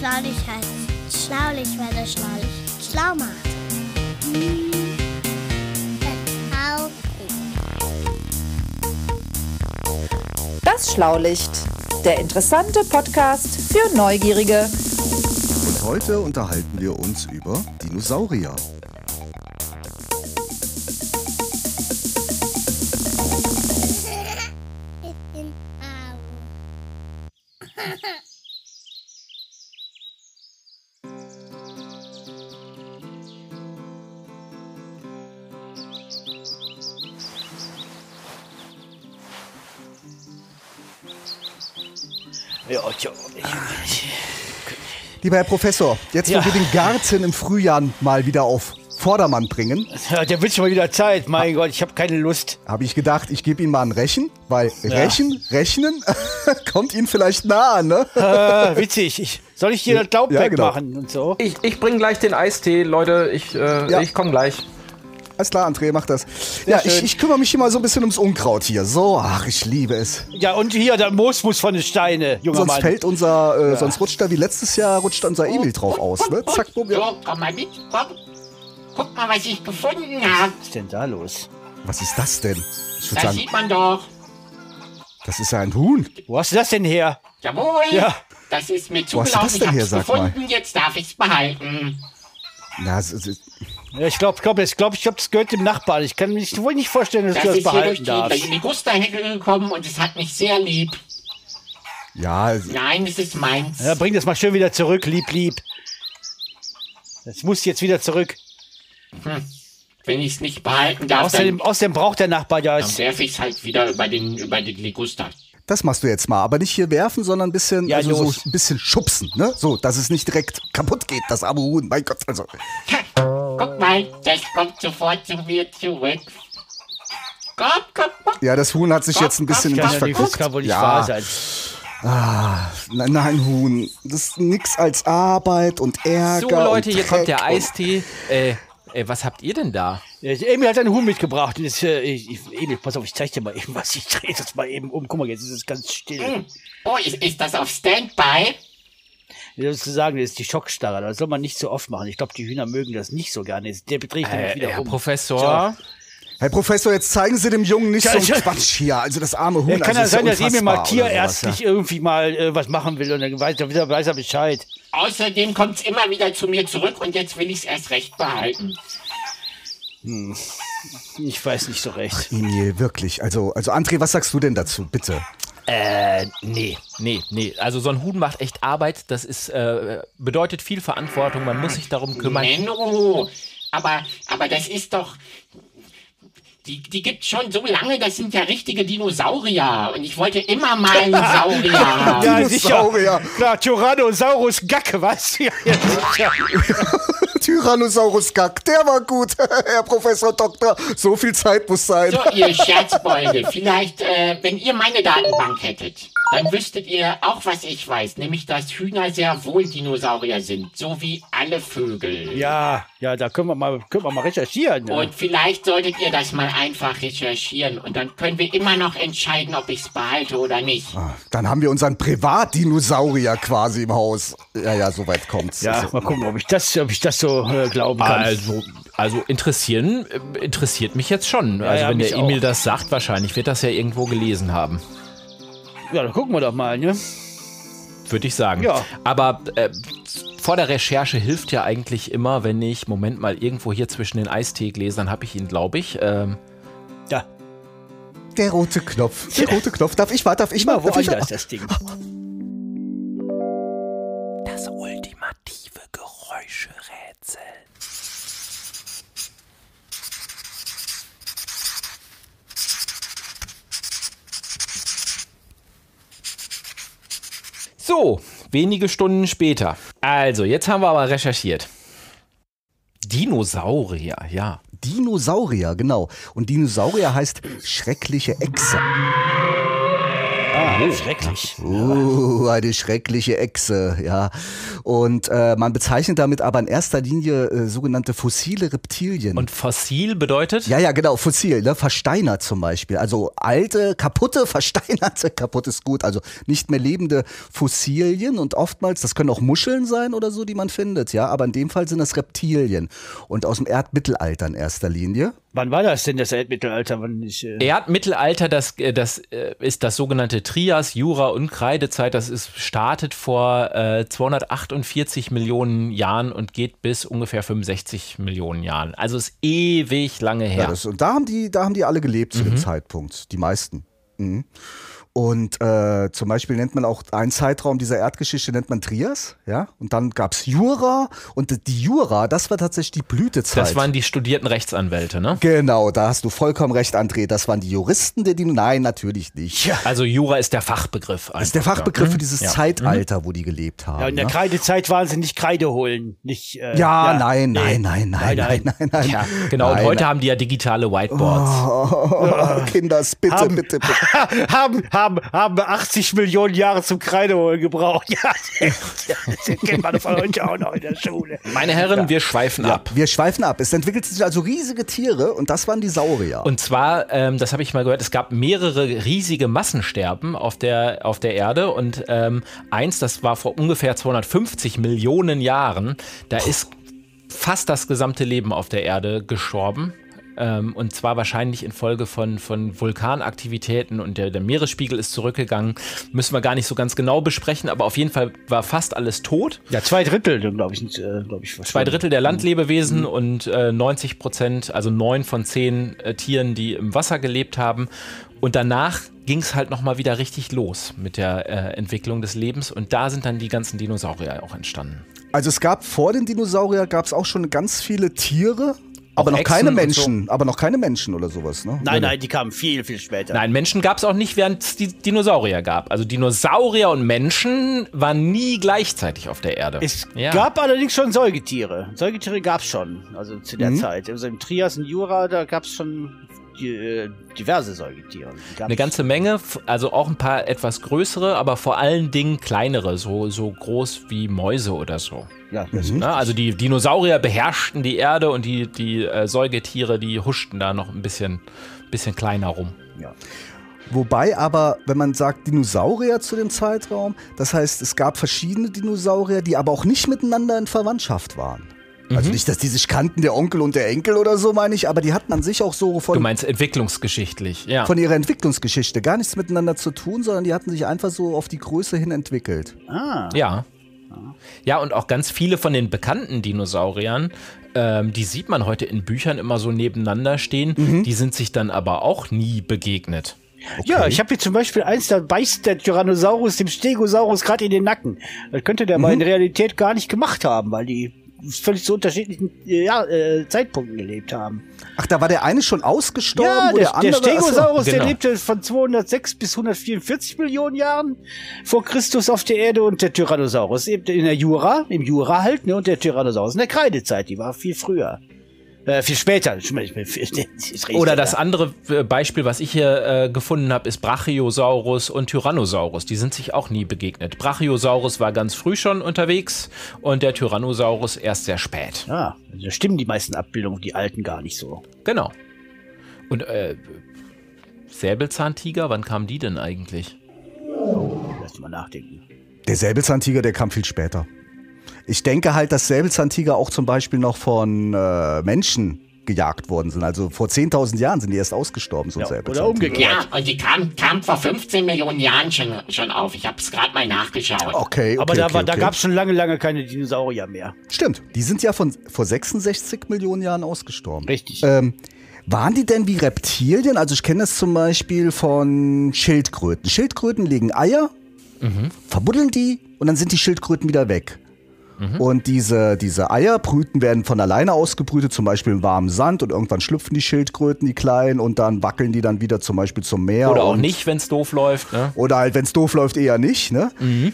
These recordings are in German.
Schlaulich heißt Schlaulich, weil er schlaulich schlau macht. Das Schlaulicht, der interessante Podcast für Neugierige. Und heute unterhalten wir uns über Dinosaurier. Ja, tja, Lieber Herr Professor, jetzt Ja. wo wir den Garten im Frühjahr mal wieder auf Vordermann bringen, ja, der wünscht mal wieder Zeit. Mein Gott, ich habe keine Lust. habe ich gedacht, ich gebe Ihnen mal ein Rechen, weil Ja. Rechen, Rechnen kommt Ihnen vielleicht nahe, ne? Äh, witzig. Ich, soll ich dir das Laub Ja, genau. wegmachen und so? Ich, ich bring gleich den Eistee, Leute. Ich, äh, Ja. ich komme gleich. Alles klar, André, mach das. ja, ich, ich kümmere mich hier mal so ein bisschen ums Unkraut hier. So, ach, ich liebe es. Ja, und hier, der Moos muss von den Steine, junger Sonst Mann. fällt unser, äh, sonst rutscht da wie letztes Jahr, rutscht unser Emil drauf aus, ne? Zack, bumm, ja. So, komm mal mit, komm. Guck mal, was ich gefunden habe. Was ist denn da los? Was ist das denn? Ich Das sagen, sieht man doch. das ist ja ein Huhn. Wo hast du das denn her? Jawohl. Ja. Das ist mir Wo hast du das zugelaufen. Ich denn her, hab's sag mal? gefunden. Jetzt darf ich's behalten. Na, es, es, Ja, ich glaube, glaub, ich glaube, ich glaub, das gehört dem Nachbarn. Ich kann mir nicht, wohl nicht vorstellen, dass Das du das ist hier durch behalten die, darfst. durch die Gusterhecke gekommen und es hat mich sehr lieb. ja, es- Nein, es ist meins. Ja, bring das mal schön wieder zurück, lieb, lieb. Das muss jetzt wieder zurück. Wenn ich's nicht behalten darf, Außerdem, dann, außerdem braucht der Nachbar ja. dann werfe ich's halt wieder über den, über den Liguster. das machst du jetzt mal. Aber nicht hier werfen, sondern ein bisschen, Ja, also so ein bisschen schubsen, ne? So, dass es nicht direkt kaputt geht, das arme Huhn. Mein Gott, also. Guck mal, das kommt sofort zu mir zurück. Komm, komm, komm. Ja, das Huhn hat sich jetzt ein bisschen in Kann dich ja nicht, das verguckt. kann wohl nicht ja, wahr sein. Nein, nein, Huhn. Das ist nix als Arbeit und Ärger. So, Leute, und hier kommt der Eistee. Äh, äh, was habt ihr denn da? Ja, Emil hat einen Huhn mitgebracht. Und jetzt, äh, ich, ich, Emil, pass auf, ich zeig dir mal eben was. Ich drehe das mal eben um. Guck mal, jetzt ist es ganz still. Oh, ist, ist das auf Standby? Sozusagen, das ist die Schockstarre. Das soll man nicht so oft machen. Ich glaube, die Hühner mögen das nicht so gerne. Der ich nämlich Äh, wieder Herr um. Professor. Herr Professor, jetzt zeigen Sie dem Jungen nicht Ja, so einen ich- Quatsch hier. Also das arme Huhn. Ja, kann also ja ist sein, dass Emil mal unfassbar oder sowas, tierärztlich irgendwie mal äh, was machen will und dann weiß er, wieder weiß er Bescheid. Außerdem kommt's immer wieder zu mir zurück und jetzt will ich's erst recht behalten. Ich weiß nicht so recht. Ja. Emil, wirklich. Also, also André, was sagst du denn dazu? Bitte. Äh, nee, nee, nee. Also so ein Huhn macht echt Arbeit. Das ist, äh, bedeutet viel Verantwortung. Man muss sich darum kümmern. Menno, aber, aber das ist doch. Die, die gibt's schon so lange, das sind ja richtige Dinosaurier. Und ich wollte immer mal einen Saurier haben. Ja, Dinosaurier. sicher. Klar, Tyrannosaurus Gacke, was? Ja, ja. Tyrannosaurus Gack, der war gut, Herr Professor Doktor. So viel Zeit muss sein. So, ihr Scherzbeute, vielleicht, äh, wenn ihr meine Datenbank hättet, dann wüsstet ihr auch, was ich weiß, nämlich, dass Hühner sehr wohl Dinosaurier sind, so wie alle Vögel. ja, ja, da können wir mal, können wir mal recherchieren. Ne? Und vielleicht solltet ihr das mal einfach recherchieren und dann können wir immer noch entscheiden, ob ich's behalte oder nicht. Dann haben wir unseren Privatdinosaurier quasi im Haus. Ja, ja, soweit kommt's. ja, mal gucken, ob ich das, ob ich das so äh, glauben kann. Also, also interessieren, äh, interessiert mich jetzt schon. also ja, wenn mich der Emil auch. das sagt, wahrscheinlich wird das ja irgendwo gelesen haben. Ja, dann gucken wir doch mal, ne? Würde ich sagen. Ja. Aber äh, vor der Recherche hilft ja eigentlich immer, wenn ich, Moment mal, irgendwo hier zwischen den Eisteegläsern habe ich ihn, glaube ich. Ähm, Ja, Der rote Knopf. Der rote Knopf. Darf ich mal? Darf ich mal? Darf ich woanders das Ding. Wenige Stunden später. Also, jetzt haben wir aber recherchiert. Dinosaurier, ja. Dinosaurier, genau. Und Dinosaurier heißt schreckliche Echse. Schrecklich. Uh, eine schreckliche Echse, ja. Und äh, man bezeichnet damit aber in erster Linie äh, sogenannte fossile Reptilien. Und fossil bedeutet? ja, ja, genau, fossil, ne? versteinert zum Beispiel. Also alte, kaputte, versteinerte, kaputt ist gut, also nicht mehr lebende Fossilien und oftmals, das können auch Muscheln sein oder so, die man findet, ja, aber in dem Fall sind das Reptilien und aus dem Erdmittelalter in erster Linie. Wann war das denn, das Erdmittelalter? Wann ich, äh, Erdmittelalter, das, äh, das äh, ist das sogenannte Trias, Jura und Kreidezeit. Das ist startet vor äh, 248 Millionen Jahren und geht bis ungefähr 65 Millionen Jahren. Also ist ewig lange Ja. her. das, und da haben, die, da haben die alle gelebt zu dem Zeitpunkt, die meisten. Mhm. Und äh, zum Beispiel nennt man auch einen Zeitraum dieser Erdgeschichte nennt man Trias, ja. Und dann gab's Jura und die Jura, das war tatsächlich die Blütezeit. das waren die studierten Rechtsanwälte, ne? genau, da hast du vollkommen recht, André. Das waren die Juristen, der die. Nein, natürlich nicht. Ja. Also Jura ist der Fachbegriff. Das ist der Fachbegriff für dieses Ja. Zeitalter, wo die gelebt haben. ja, in der ne? Kreidezeit waren sie nicht Kreide holen. Nicht, äh, ja, nein, nee. nein, nein, nein, nein, nein, nein. Ja, genau. Nein, und heute haben die ja digitale Whiteboards. Oh, Kinders, bitte, Haben- bitte, bitte. haben, haben, haben 80 Millionen Jahre zum Kreideholen gebraucht. Ja, das kennt man von heute auch noch in der Schule. Meine Herren, wir schweifen ab. Wir schweifen ab. Es entwickelten sich also riesige Tiere und das waren die Saurier. Und zwar, ähm, das habe ich mal gehört, es gab mehrere riesige Massensterben auf der, auf der Erde und ähm, eins, das war vor ungefähr 250 Millionen Jahren, da ist fast das gesamte Leben auf der Erde gestorben. Ähm, und zwar wahrscheinlich infolge von, von Vulkanaktivitäten und der, der Meeresspiegel ist zurückgegangen. Müssen wir gar nicht so ganz genau besprechen, aber auf jeden Fall war fast alles tot. Ja, zwei Drittel, glaube ich, äh, glaube ich, Zwei Drittel der Landlebewesen und äh, 90 Prozent, also neun von zehn äh, Tieren, die im Wasser gelebt haben. Und danach ging es halt nochmal wieder richtig los mit der äh, Entwicklung des Lebens. Und da sind dann die ganzen Dinosaurier auch entstanden. Also es gab vor den Dinosaurier gab es auch schon ganz viele Tiere, aber noch Echsen keine Menschen, aber noch keine Menschen oder sowas, ne? Nein, nein, die kamen viel, viel später. Nein, Menschen gab es auch nicht, während es die Dinosaurier gab. Also Dinosaurier und Menschen waren nie gleichzeitig auf der Erde. Es Ja. gab allerdings schon Säugetiere. Säugetiere gab es schon, also zu Mhm. der Zeit. Also im Trias und Jura, da gab es schon diverse Säugetiere. Eine ganze Menge, also auch ein paar etwas größere, aber vor allen Dingen kleinere, so, so groß wie Mäuse oder so. Ja, Ne? Also die Dinosaurier beherrschten die Erde und die, die äh, Säugetiere, die huschten da noch ein bisschen, bisschen kleiner rum. Wobei aber, wenn man sagt Dinosaurier zu dem Zeitraum, das heißt, es gab verschiedene Dinosaurier, die aber auch nicht miteinander in Verwandtschaft waren. Mhm. Also nicht, dass die sich kannten, der Onkel und der Enkel oder so, meine ich, aber die hatten an sich auch so Du von, meinst entwicklungsgeschichtlich, ja. von ihrer Entwicklungsgeschichte gar nichts miteinander zu tun, sondern die hatten sich einfach so auf die Größe hin entwickelt. Ah, Ja. Ja, und auch ganz viele von den bekannten Dinosauriern, ähm, die sieht man heute in Büchern immer so nebeneinander stehen, Mhm. die sind sich dann aber auch nie begegnet. ja ich habe hier zum Beispiel eins, da beißt der Tyrannosaurus dem Stegosaurus gerade in den Nacken. Das könnte der Mhm. mal in Realität gar nicht gemacht haben, weil die völlig zu unterschiedlichen äh, ja, äh, Zeitpunkten gelebt haben. Ach, da war der eine schon ausgestorben, Ja, der, der, andere. der Stegosaurus, Achso. der genau. lebte von 206 bis 144 Millionen Jahren vor Christus auf der Erde und der Tyrannosaurus lebte in der Jura, im Jura halt, ne, und der Tyrannosaurus in der Kreidezeit, die war viel früher. Äh, viel später. Oder ja das da. andere äh, Beispiel, was ich hier äh, gefunden habe, ist Brachiosaurus und Tyrannosaurus. Die sind sich auch nie begegnet. Brachiosaurus war ganz früh schon unterwegs und der Tyrannosaurus erst sehr spät. Ah, da stimmen die meisten Abbildungen, die alten gar nicht so. Genau. Und äh, Säbelzahntiger, wann kamen die denn eigentlich? Lass mal nachdenken. Der Säbelzahntiger, der kam viel später. Ich denke halt, dass Säbelzahntiger auch zum Beispiel noch von äh, Menschen gejagt worden sind. Also vor 10.000 Jahren sind die erst ausgestorben, so ein Ja, oder Säbelzahntiger. umgekehrt. Ja, und die kam, kam vor 15 Millionen Jahren schon, schon auf. Ich habe es gerade mal nachgeschaut. Okay, okay, Aber da, okay, war, da okay. gab es schon lange, lange keine Dinosaurier mehr. Stimmt, die sind ja von vor 66 Millionen Jahren ausgestorben. Richtig. Ähm, waren die denn wie Reptilien? Also ich kenne das zum Beispiel von Schildkröten. Schildkröten legen Eier, verbuddeln die und dann sind die Schildkröten wieder weg. Und diese, diese Eier, Brüten werden von alleine ausgebrütet, zum Beispiel im warmen Sand und irgendwann schlüpfen die Schildkröten, die kleinen, und dann wackeln die dann wieder zum Beispiel zum Meer. Oder auch und, nicht, wenn es doof läuft. Ne? Oder halt, wenn es doof läuft, eher nicht. Ne? Mhm.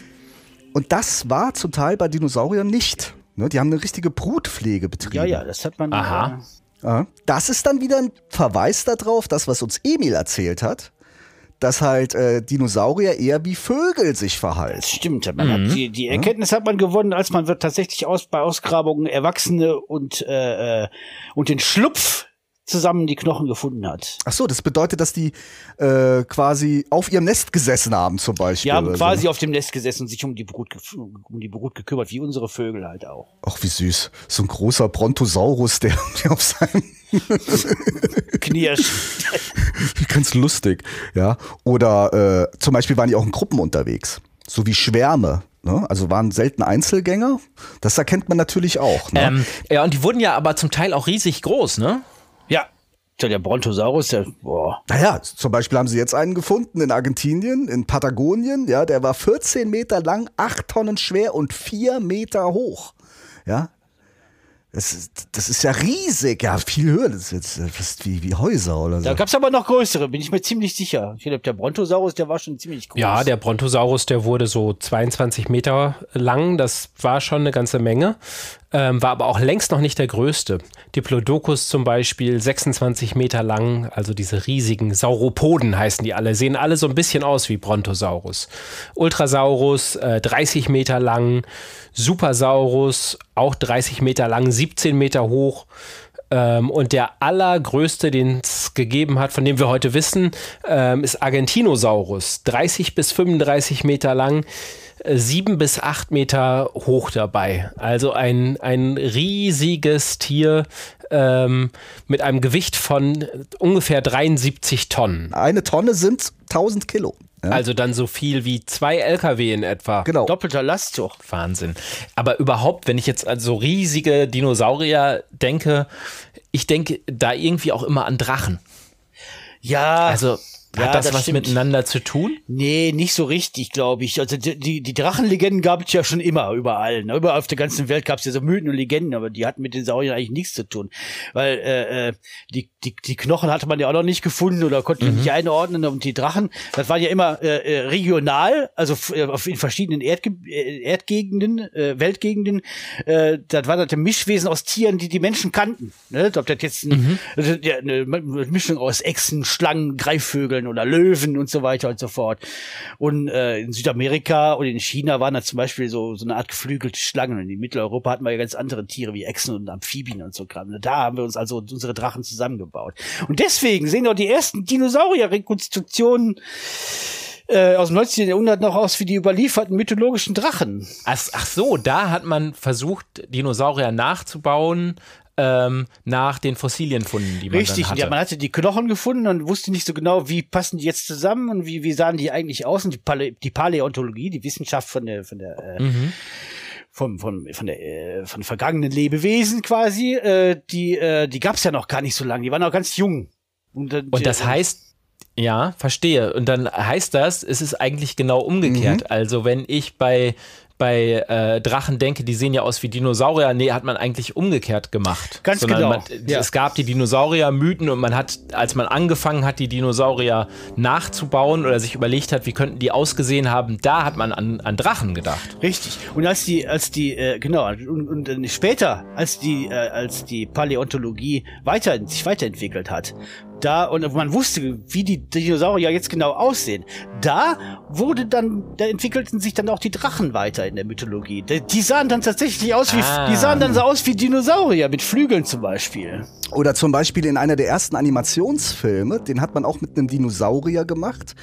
Und das war zum Teil bei Dinosauriern nicht. Ne? Die haben eine richtige Brutpflege betrieben. ja, ja, das hat man. Aha. Äh, Ja. Das ist dann wieder ein Verweis darauf, das, was uns Emil erzählt hat, dass halt äh, Dinosaurier eher wie Vögel sich verhalten. Das stimmt. Man hat die, die Erkenntnis hat man gewonnen, als man wird tatsächlich aus, bei Ausgrabungen Erwachsene und, äh, äh, und den Schlupf zusammen die Knochen gefunden hat. Ach so, das bedeutet, dass die äh, quasi auf ihrem Nest gesessen haben zum Beispiel. Die haben quasi so. auf dem Nest gesessen und sich um die Brut, um die Brut gekümmert, wie unsere Vögel halt auch. Ach, wie süß. So ein großer Brontosaurus, der, der auf seinem Knirsch. ganz lustig, ja. Oder äh, zum Beispiel waren die auch in Gruppen unterwegs, so wie Schwärme. Ne? Also waren selten Einzelgänger. Das erkennt man natürlich auch. Ne? Ähm, ja, und die wurden ja aber zum Teil auch riesig groß, ne? Der Brontosaurus, der, boah. Naja, zum Beispiel haben sie jetzt einen gefunden in Argentinien, in Patagonien. Ja, der war 14 Meter lang, 8 Tonnen schwer und 4 Meter hoch. Ja. Das ist, das ist ja riesig, ja, viel höher. Das ist jetzt äh, fast wie, wie Häuser oder so. Da gab's aber noch größere, bin ich mir ziemlich sicher. Ich glaube, der Brontosaurus, der war schon ziemlich groß. Ja, der Brontosaurus, der wurde so 22 Meter lang. Das war schon eine ganze Menge. Ähm, war aber auch längst noch nicht der größte. Diplodocus zum Beispiel 26 Meter lang, also diese riesigen Sauropoden heißen die alle, sehen alle so ein bisschen aus wie Brontosaurus. Ultrasaurus äh, 30 Meter lang, Supersaurus auch 30 Meter lang, 17 Meter hoch. Ähm, und der allergrößte, den es gegeben hat, von dem wir heute wissen, ähm, ist Argentinosaurus. 30 bis 35 Meter lang, äh, 7 bis 8 Meter hoch dabei. Also ein, ein riesiges Tier ähm, mit einem Gewicht von ungefähr 73 Tonnen. Eine Tonne sind 1000 Kilo. Ja? Also dann so viel wie zwei LKW in etwa. genau. Doppelter Lastzug. Wahnsinn. Aber überhaupt, wenn ich jetzt an so riesige Dinosaurier denke, ich denke da irgendwie auch immer an Drachen. Ja. Also Ja, hat das, das was stimmt. miteinander zu tun? Nee, nicht so richtig, glaube ich. Also die, die, Drachenlegenden gab es ja schon immer überall. Ne? Überall auf der ganzen Welt gab es ja so Mythen und Legenden, aber die hatten mit den Sauriern eigentlich nichts zu tun. Weil äh, äh, die, die, die Knochen hatte man ja auch noch nicht gefunden oder konnte man nicht einordnen. Und die Drachen, das waren ja immer äh, äh, regional, also äh, auf in verschiedenen Erdge Erdgegenden, äh, Weltgegenden. Äh, das waren halt Mischwesen aus Tieren, die die Menschen kannten. Ne? Ob das jetzt ein, also, ja, eine Mischung aus Echsen, Schlangen, Greifvögeln oder Löwen und so weiter und so fort. Und äh, in Südamerika und in China waren da zum Beispiel so, so eine Art geflügelte Schlangen. Und in Mitteleuropa hatten wir ja ganz andere Tiere wie Echsen und Amphibien und so Kram. Da haben wir uns also unsere Drachen zusammengebaut. Und deswegen sehen auch die ersten Dinosaurier-Rekonstruktionen äh, aus dem 19. Jahrhundert noch aus wie die überlieferten mythologischen Drachen. Ach, ach so, da hat man versucht, Dinosaurier nachzubauen ähm, nach den Fossilienfunden, die man Richtig, dann hatte. ja, man hatte die Knochen gefunden und wusste nicht so genau, wie passen die jetzt zusammen und wie, wie sahen die eigentlich aus. Und die, Pale die Paläontologie, die Wissenschaft von der, von der, äh, Mhm. vom, vom, von der, äh, von vergangenen Lebewesen quasi, äh, die, äh, die gab's ja noch gar nicht so lange. Die waren noch ganz jung. Und, äh, Und das heißt, ja, verstehe. Und dann heißt das, es ist eigentlich genau umgekehrt. Mhm. Also wenn ich bei bei äh, Drachen denke, die sehen ja aus wie Dinosaurier. Nee, hat man eigentlich umgekehrt gemacht. Ganz Sondern genau, Man, ja. Es gab die Dinosaurier-Mythen und man hat, als man angefangen hat, die Dinosaurier nachzubauen oder sich überlegt hat, wie könnten die ausgesehen haben, da hat man an, an Drachen gedacht. Richtig. Und als die, als die, äh, genau, und, und später, als die, äh, als die Paläontologie weiter, sich weiterentwickelt hat, da, und man wusste, wie die Dinosaurier jetzt genau aussehen, da wurde dann, da entwickelten sich dann auch die Drachen weiter in der Mythologie. Die, die sahen dann tatsächlich aus wie, Ah. die sahen dann so aus wie Dinosaurier, mit Flügeln zum Beispiel. Oder zum Beispiel in einer der ersten Animationsfilme, den hat man auch mit einem Dinosaurier gemacht,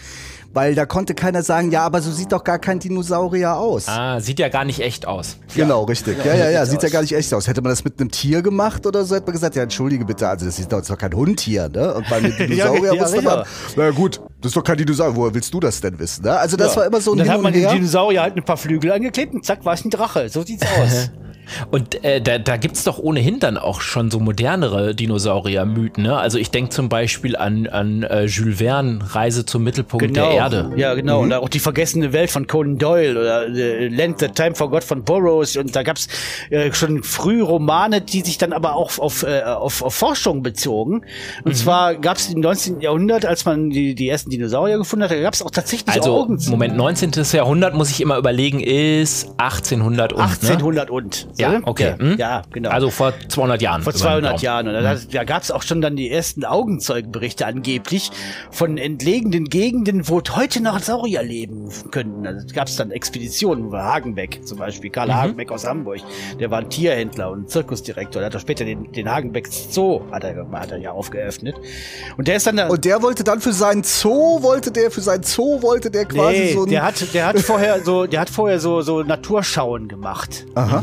weil da konnte keiner sagen, ja, aber so sieht doch gar kein Dinosaurier aus. Ah, sieht ja gar nicht echt aus. Genau, richtig. Ja, ja, ja, sieht's sieht ja gar nicht echt aus. Hätte man das mit einem Tier gemacht oder so, hätte man gesagt, ja, entschuldige bitte, also das ist doch, das ist doch kein Hund hier, ne? Und bei einem Dinosaurier ja, wusste ja. man, na gut, das ist doch kein Dinosaurier, woher willst du das denn wissen, ne? Also das Ja. war immer so ein und dann Hin hat man den. Dinosaurier halt ein paar Flügel angeklebt und zack, war es ein Drache. So sieht's aus. Und äh, da, da gibt es doch ohnehin dann auch schon so modernere Dinosaurier-Mythen. Ne? Also ich denke zum Beispiel an, an äh, Jules Verne, Reise zum Mittelpunkt der Erde. Ja, genau. Und auch die vergessene Welt von Conan Doyle oder äh, Land the Time Forgot von Burroughs. Und da gab's äh, schon früh Romane, die sich dann aber auch auf, äh, auf, auf Forschung bezogen. Und zwar gab's im 19. Jahrhundert, als man die, die ersten Dinosaurier gefunden hat, da gab's auch tatsächlich Also, Augen. Moment, 19. Jahrhundert muss ich immer überlegen, ist 1800 und, ne? 1800 Ja, okay. Hm? Ja, genau. Also vor 200 Jahren. Vor über den 200 Daumen. Jahren. Und da, da gab es auch schon dann die ersten Augenzeugenberichte angeblich von entlegenen Gegenden, wo heute noch Saurier leben könnten. Also gab es dann Expeditionen, Hagenbeck zum Beispiel, Karl Mhm. Hagenbeck aus Hamburg, der war ein Tierhändler und Zirkusdirektor. Der hat auch später den, den Hagenbeck Zoo hat er, hat er ja aufgeöffnet. Und der ist dann da, Und der wollte dann für seinen Zoo, wollte der, für sein Zoo wollte der quasi Nee, so ein. der hat, der hat vorher so, der hat vorher so, so Naturschauen gemacht. Aha.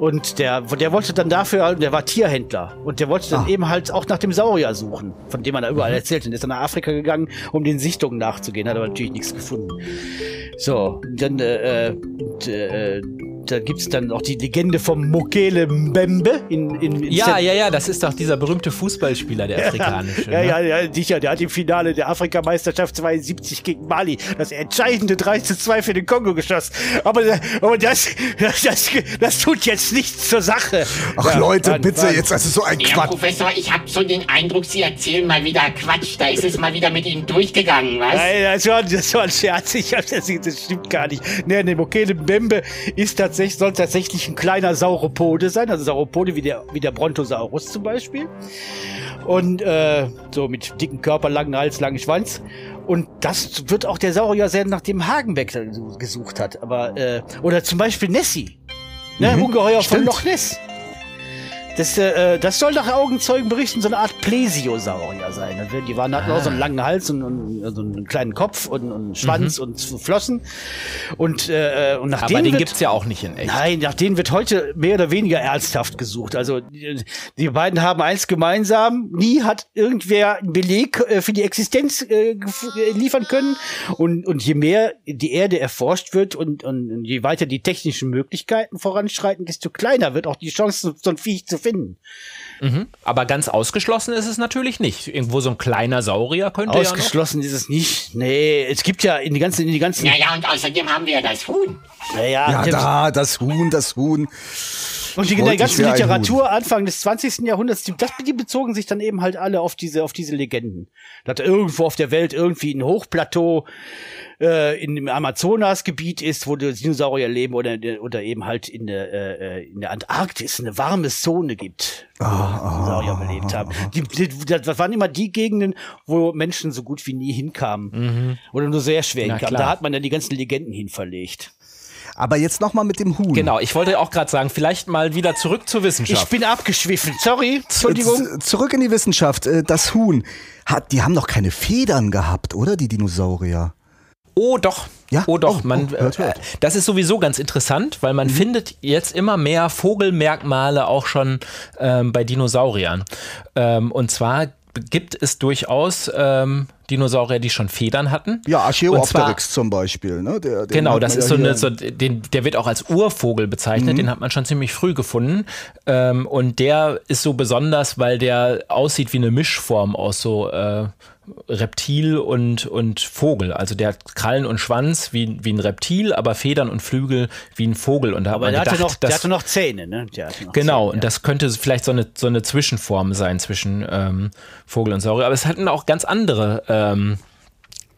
Und der, der wollte dann dafür, der war Tierhändler. Und der wollte dann Ah. eben halt auch nach dem Saurier suchen, von dem man da überall erzählt. Und ist dann nach Afrika gegangen, um den Sichtungen nachzugehen, hat aber natürlich nichts gefunden. So, dann, äh, äh, äh, da gibt's dann auch die Legende vom Mokele Mbembe in, in, in Ja, Zent- ja, ja, das ist doch dieser berühmte Fußballspieler, der afrikanische. Ja, ne? ja, ja, sicher. Der hat im Finale der Afrikameisterschaft 72 gegen Mali das entscheidende 3 zu 2 für den Kongo geschossen. Aber, aber das, das, das, das tut jetzt nichts zur Sache. Ach Ja, Leute, Mann, bitte, Mann. jetzt, das ist so ein Ja, Quatsch. Professor, ich habe so den Eindruck, Sie erzählen mal wieder Quatsch. Da ist es mal wieder mit Ihnen durchgegangen, was? Nein, das war, das war ein Scherz. Ich hab das, das stimmt gar nicht. Nee, der Mokele Mbembe ist tatsächlich, soll tatsächlich ein kleiner Sauropode sein. Also Sauropode wie der, wie der Brontosaurus zum Beispiel. Und äh, so mit dicken Körper, langen Hals, langen Schwanz. Und das wird auch der Saurier sein, nach dem Hagenbeck gesucht hat. Aber, äh, oder zum Beispiel Nessie. Ne, Ungeheuer von stimmt. Loch Ness. Das, äh, das soll nach Augenzeugen berichten so eine Art Plesiosaurier sein. Also Die waren, hatten auch so einen langen Hals und, und so einen kleinen Kopf und, und Schwanz und Flossen. Und, äh, und nach Aber denen den wird, gibt's ja auch nicht in echt. Nein, nach denen wird heute mehr oder weniger ernsthaft gesucht. Also die, die beiden haben eins gemeinsam. Nie hat irgendwer einen Beleg äh, für die Existenz äh, äh, liefern können. Und, und je mehr die Erde erforscht wird und, und, und je weiter die technischen Möglichkeiten voranschreiten, desto kleiner wird auch die Chance, so ein Viech zu finden. Aber ganz ausgeschlossen ist es natürlich nicht. Irgendwo so ein kleiner Saurier könnte ja noch. Ausgeschlossen ist es nicht. Nee, es gibt ja in die ganzen, in die ganzen. Ja, ja, und außerdem haben wir ja das Huhn. Naja, Ja, die- da, das Huhn, das Huhn. Und die, die ganze Literatur Anfang des 20. Jahrhunderts, die, das, die bezogen sich dann eben halt alle auf diese, auf diese Legenden. Dass irgendwo auf der Welt irgendwie ein Hochplateau äh, in dem Amazonasgebiet ist, wo die Dinosaurier leben oder, oder eben halt in der, äh, in der Antarktis eine warme Zone gibt, wo Dinosaurier überlebt haben. Die, die, das waren immer die Gegenden, wo Menschen so gut wie nie hinkamen. Oder nur sehr schwer Na hinkamen. klar. Da hat man dann die ganzen Legenden hin verlegt. Aber jetzt noch mal mit dem Huhn. Genau, ich wollte auch gerade sagen, vielleicht mal wieder zurück zur Ich Wissenschaft. bin abgeschwiffen. Sorry. Entschuldigung. Z- Zurück in die Wissenschaft. Äh, Das Huhn, hat, die haben doch keine Federn gehabt, oder, die Dinosaurier? Oh doch. Ja? Oh doch, Oh, man, oh, hört, hört. Äh, das ist sowieso ganz interessant, weil man findet jetzt immer mehr Vogelmerkmale auch schon ähm, bei Dinosauriern. Ähm, und zwar gibt es durchaus ähm, Dinosaurier, die schon Federn hatten. Ja, Archaeopteryx zum Beispiel. Ne? Der, Genau, das ist ja so eine, so, den, der wird auch als Urvogel bezeichnet, den hat man schon ziemlich früh gefunden. Ähm, und der ist so besonders, weil der aussieht wie eine Mischform aus so äh, Reptil und, und Vogel. Also der hat Krallen und Schwanz wie, wie ein Reptil, aber Federn und Flügel wie ein Vogel. Und da hat Aber man der hatte, gedacht, noch, der hatte noch Zähne, ne? Hatte noch Genau, Zähne, und das könnte vielleicht so eine, so eine Zwischenform sein zwischen ähm, Vogel und Saurier. Aber es hatten auch ganz andere ähm,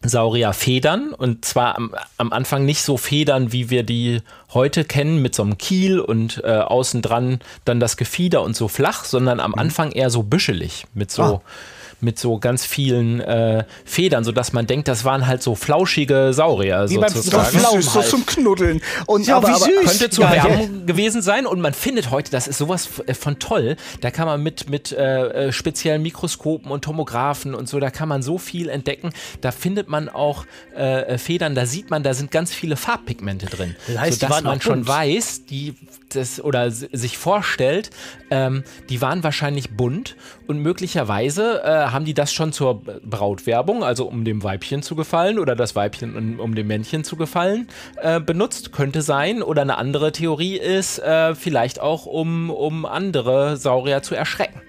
Saurierfedern und zwar am, am Anfang nicht so Federn, wie wir die heute kennen, mit so einem Kiel und äh, außen dran dann das Gefieder und so flach, sondern am Anfang eher so büschelig mit so. Ah. Mit so ganz vielen äh, Federn, sodass man denkt, das waren halt so flauschige Saurier Wie beim sozusagen. Ist so halt. zum Knuddeln. Und Ja, aber, wie aber, süß. könnte zu Ja, ja. Werbung gewesen sein und man findet heute, das ist sowas äh, von toll, da kann man mit, mit äh, äh, speziellen Mikroskopen und Tomographen und so, da kann man so viel entdecken. Da findet man auch äh, äh, Federn, da sieht man, da sind ganz viele Farbpigmente drin. Das heißt, sodass man schon weiß, die das oder sich vorstellt, ähm, die waren wahrscheinlich bunt und möglicherweise äh, haben die das schon zur Brautwerbung, also um dem Weibchen zu gefallen oder das Weibchen um, um dem Männchen zu gefallen, äh, benutzt. Könnte sein. Oder eine andere Theorie ist, äh, vielleicht auch um, um andere Saurier zu erschrecken.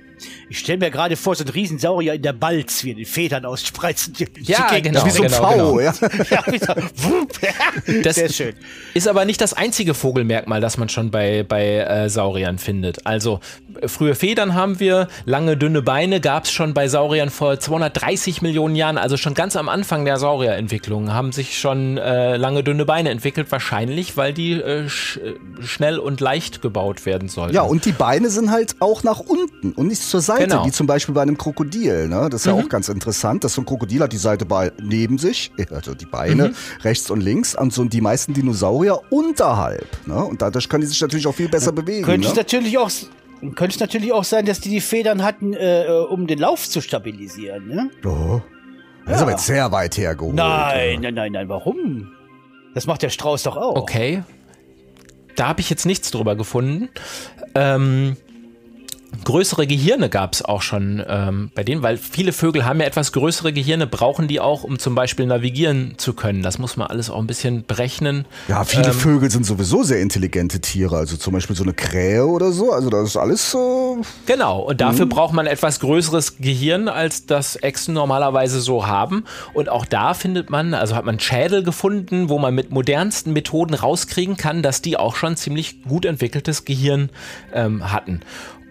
Ich stelle mir gerade vor, so ein Riesensaurier in der Balz, wie die Federn ausspreizen. Ja, genau. Wie so ein genau, V, genau. ja. Ja, wie so. Das Sehr schön. Ist aber nicht das einzige Vogelmerkmal, das man schon bei, bei äh, Sauriern findet. Also frühe Federn haben wir, lange dünne Beine gab es schon bei Sauriern vor 230 Millionen Jahren, also schon ganz am Anfang der Saurierentwicklung haben sich schon äh, lange dünne Beine entwickelt, wahrscheinlich, weil die äh, sch schnell und leicht gebaut werden sollten. Ja, und die Beine sind halt auch nach unten und nicht zur Seite, Genau. wie zum Beispiel bei einem Krokodil. Ne? Das ist ja auch ganz interessant, dass so ein Krokodil hat die Seite bei, neben sich, also die Beine rechts und links, und so die meisten Dinosaurier unterhalb. Ne? Und dadurch können die sich natürlich auch viel besser bewegen. Könnte es Ne? natürlich auch könnte es natürlich auch sein, dass die die Federn hatten, äh, äh, um den Lauf zu stabilisieren. Ne? Oh. Das ist aber jetzt sehr weit hergeholt. Nein, nein, nein, nein. Warum? Das macht der Strauß doch auch. Okay. Da habe ich jetzt nichts drüber gefunden. Ähm, größere Gehirne gab es auch schon ähm, bei denen, weil viele Vögel haben ja etwas größere Gehirne, brauchen die auch, um zum Beispiel navigieren zu können. Das muss man alles auch ein bisschen berechnen. Ja, viele Vögel sind sowieso sehr intelligente Tiere. Also zum Beispiel so eine Krähe oder so. Also das ist alles. Äh, Genau, und dafür braucht man etwas größeres Gehirn, als das Echsen normalerweise so haben. Und auch da findet man, also hat man Schädel gefunden, wo man mit modernsten Methoden rauskriegen kann, dass die auch schon ziemlich gut entwickeltes Gehirn ähm, hatten.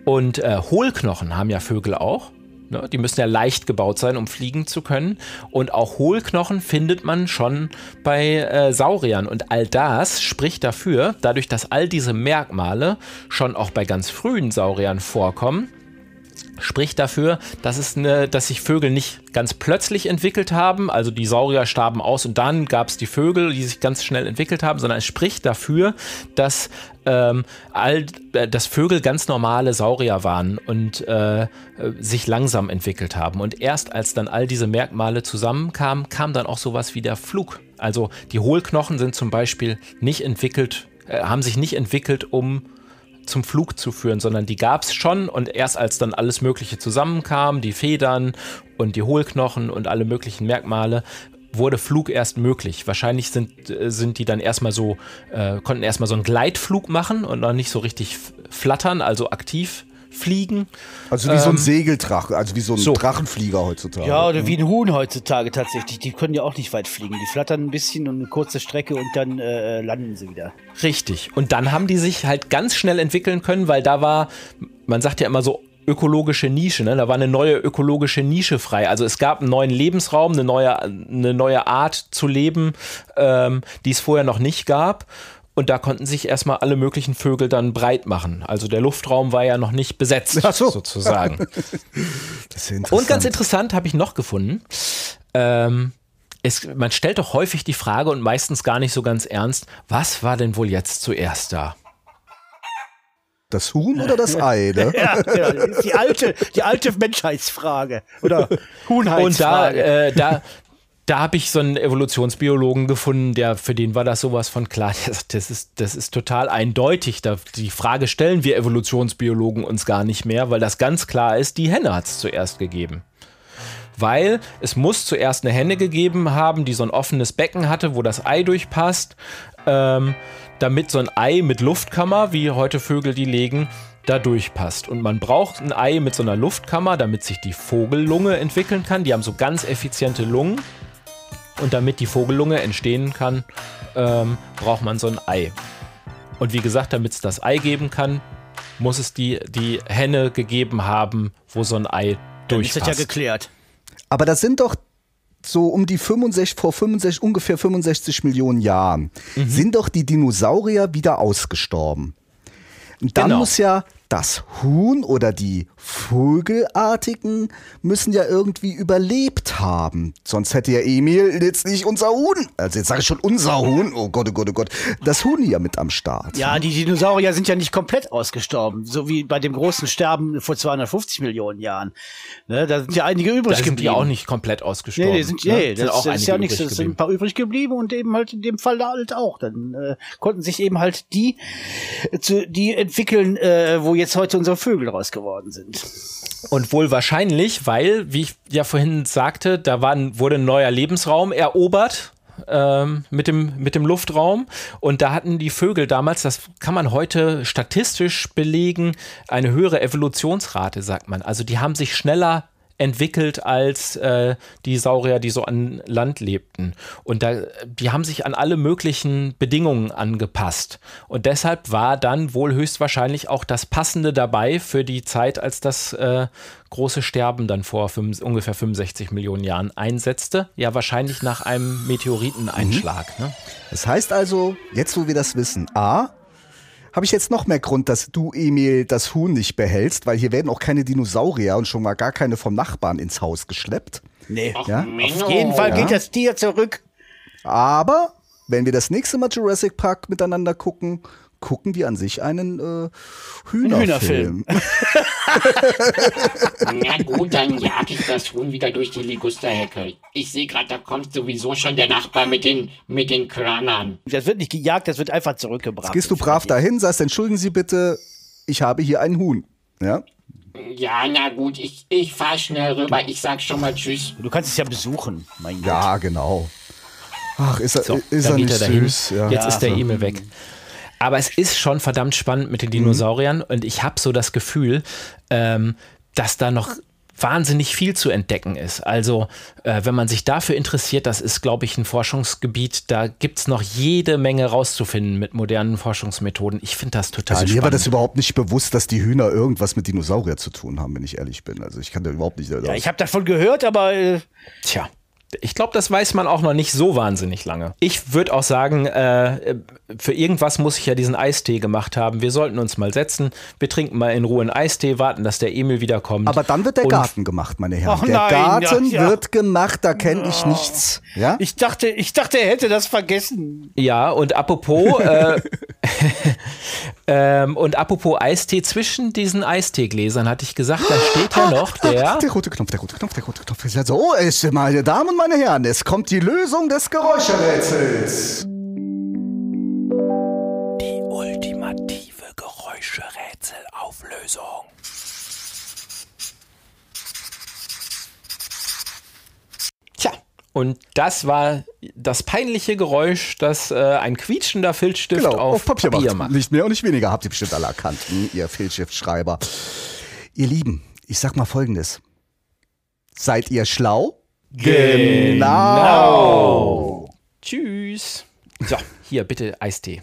Und äh, Hohlknochen haben ja Vögel auch. Ne? Die müssen ja leicht gebaut sein, um fliegen zu können. Und auch Hohlknochen findet man schon bei äh, Sauriern. Und all das spricht dafür, dadurch, dass all diese Merkmale schon auch bei ganz frühen Sauriern vorkommen, spricht dafür, dass, es eine, dass sich Vögel nicht ganz plötzlich entwickelt haben. Also die Saurier starben aus und dann gab es die Vögel, die sich ganz schnell entwickelt haben, sondern es spricht dafür, dass, ähm, all, äh, dass Vögel ganz normale Saurier waren und äh, sich langsam entwickelt haben. Und erst als dann all diese Merkmale zusammenkamen, kam dann auch sowas wie der Flug. Also die Hohlknochen sind zum Beispiel nicht entwickelt, äh, haben sich nicht entwickelt, um zum Flug zu führen, sondern die gab es schon und erst als dann alles Mögliche zusammenkam, die Federn und die Hohlknochen und alle möglichen Merkmale, wurde Flug erst möglich. Wahrscheinlich sind, äh, sind die dann erstmal so, äh, konnten erstmal so einen Gleitflug machen und noch nicht so richtig flattern, also aktiv fliegen. also wie so ein Segeldrache, also wie so ein so. Drachenflieger heutzutage. Ja, oder wie ein Huhn heutzutage tatsächlich. Die können ja auch nicht weit fliegen. Die flattern ein bisschen und eine kurze Strecke und dann äh, landen sie wieder. Richtig. Und dann haben die sich halt ganz schnell entwickeln können, weil da war, man sagt ja immer so, ökologische Nische, ne? Da war eine neue ökologische Nische frei. Also es gab einen neuen Lebensraum, eine neue, eine neue Art zu leben, ähm, die es vorher noch nicht gab. Und da konnten sich erstmal alle möglichen Vögel dann breit machen. Also der Luftraum war ja noch nicht besetzt, Ach so. sozusagen. Das ist ja Und ganz interessant. habe ich noch gefunden. Ähm, es, man stellt doch häufig die Frage und meistens gar nicht so ganz ernst, was war denn wohl jetzt zuerst da? Das Huhn oder das Ei, ne? Ja, ja, die alte, die alte Menschheitsfrage. Oder Und da, Huhnheitsfrage. äh, da, da habe ich so einen Evolutionsbiologen gefunden, der für den war das sowas von klar. Das ist, das ist total eindeutig. Da, die Frage stellen wir Evolutionsbiologen uns gar nicht mehr, weil das ganz klar ist, die Henne hat es zuerst gegeben. Weil es muss zuerst eine Henne gegeben haben, die so ein offenes Becken hatte, wo das Ei durchpasst, ähm, damit so ein Ei mit Luftkammer, wie heute Vögel die legen, da durchpasst. Und man braucht ein Ei mit so einer Luftkammer, damit sich die Vogellunge entwickeln kann. Die haben so ganz effiziente Lungen. Und damit die Vogellunge entstehen kann, ähm, braucht man so ein Ei. Und wie gesagt, damit es das Ei geben kann, muss es die, die Henne gegeben haben, wo so ein Ei Dann ist das durchpasst. ja geklärt. Aber das sind doch so um die 65, vor 65, ungefähr 65 Millionen Jahren, Mhm. sind doch die Dinosaurier wieder ausgestorben. Und dann Genau. muss ja das Huhn oder die Vogelartigen müssen ja irgendwie überlebt haben. Sonst hätte ja Emil jetzt nicht unser Huhn, also jetzt sage ich schon unser Huhn, oh Gott, oh Gott, oh Gott, das Huhn ja mit am Start. Ja, die Dinosaurier sind ja nicht komplett ausgestorben, so wie bei dem großen Sterben vor 250 Millionen Jahren. Ne, da sind ja einige übrig da sind geblieben. die auch nicht komplett ausgestorben. Nee, die sind, ne? nee, Sind das, auch das ist ja einige nichts, übrig es sind ein geblieben. paar übrig geblieben und eben halt in dem Fall da halt auch. Dann äh, konnten sich eben halt die, zu, die entwickeln, äh, wo jetzt heute unsere Vögel raus geworden sind. Und wohl wahrscheinlich, weil, wie ich ja vorhin sagte, da war, wurde ein neuer Lebensraum erobert. ähm, mit, dem, mit dem Luftraum. Und da hatten die Vögel damals, das kann man heute statistisch belegen, eine höhere Evolutionsrate, sagt man. Also die haben sich schneller entwickelt als äh, die Saurier, die so an Land lebten. Und da, die haben sich an alle möglichen Bedingungen angepasst. Und deshalb war dann wohl höchstwahrscheinlich auch das Passende dabei für die Zeit, als das äh, große Sterben dann vor fünf, ungefähr 65 Millionen Jahren einsetzte. Ja, wahrscheinlich nach einem Meteoriteneinschlag. Mhm. Ne? Das heißt also, jetzt wo wir das wissen, A, habe ich jetzt noch mehr Grund, dass du, Emil, das Huhn nicht behältst, weil hier werden auch keine Dinosaurier und schon mal gar keine vom Nachbarn ins Haus geschleppt. Nee. Ach, Ja. Auf jeden Fall Ja. geht das Tier zurück. Aber wenn wir das nächste Mal Jurassic Park miteinander gucken, gucken wir an sich einen äh, Hühnerfilm. Hühnerfilm. Na gut, dann jag ich das Huhn wieder durch die Ligusterhecke. Ich sehe gerade, da kommt sowieso schon der Nachbar mit den, mit den Körnern. Das wird nicht gejagt, das wird einfach zurückgebracht. Gehst du brav dahin, sagst, entschuldigen Sie bitte, ich habe hier ein Huhn. Ja? Ja, na gut, ich, ich fahr schnell rüber. Ich sag schon mal Tschüss. Du kannst es ja besuchen. Mein Gott. Ja, genau. Ach, ist er, So, ist er nicht er süß? Ja. Jetzt Ja. ist der E-Mail weg. Aber es ist schon verdammt spannend mit den Dinosauriern und ich habe so das Gefühl, ähm, dass da noch wahnsinnig viel zu entdecken ist. Also, äh, wenn man sich dafür interessiert, das ist, glaube ich, ein Forschungsgebiet, da gibt es noch jede Menge rauszufinden mit modernen Forschungsmethoden. Ich finde das total Also mir spannend. war das überhaupt nicht bewusst, dass die Hühner irgendwas mit Dinosaurier zu tun haben, wenn ich ehrlich bin. Also ich kann da überhaupt nicht. Ja, ich habe davon gehört, aber äh, Tja. Ich glaube, das weiß man auch noch nicht so wahnsinnig lange. Ich würde auch sagen, äh, für irgendwas muss ich ja diesen Eistee gemacht haben. Wir sollten uns mal setzen. Wir trinken mal in Ruhe einen Eistee, warten, dass der Emil wiederkommt. Aber dann wird der Garten gemacht, meine Herren. Ach der nein, Garten ja, ja. wird gemacht, da kenne ich nichts. Ja? ich dachte, ich dachte, er hätte das vergessen. Ja, und apropos, äh, ähm, und apropos Eistee, zwischen diesen Eisteegläsern hatte ich gesagt, da steht ja noch der. Der rote Knopf, der rote Knopf, der rote Knopf. So, es, meine Damen und meine Herren, es kommt die Lösung des Geräuscherätsels. Die ultimative Geräuscherätselauflösung. Tja, und das war das peinliche Geräusch, das äh, ein quietschender Filzstift Genau, auf, auf Papier, Papier macht. macht. Nicht mehr und nicht weniger, habt ihr bestimmt alle erkannt, hm, ihr Fehlschriftschreiber. Ihr Lieben, ich sag mal folgendes. Seid ihr schlau? Genau. Tschüss. So, hier bitte Eistee.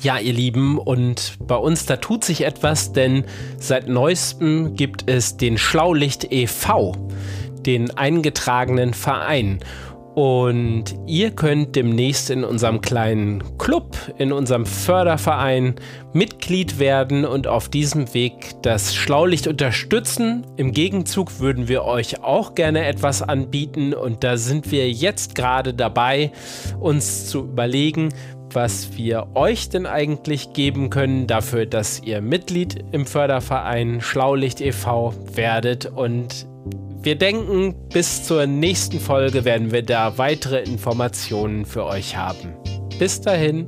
Ja, ihr Lieben, und bei uns, da tut sich etwas, denn seit neuestem gibt es den Schlaulicht e.V., den eingetragenen Verein. Und ihr könnt demnächst in unserem kleinen Club, in unserem Förderverein Mitglied werden und auf diesem Weg das Schlaulicht unterstützen. Im Gegenzug würden wir euch auch gerne etwas anbieten und da sind wir jetzt gerade dabei, uns zu überlegen, was wir euch denn eigentlich geben können dafür, dass ihr Mitglied im Förderverein Schlaulicht e.V. werdet und wir denken, bis zur nächsten Folge werden wir da weitere Informationen für euch haben. Bis dahin.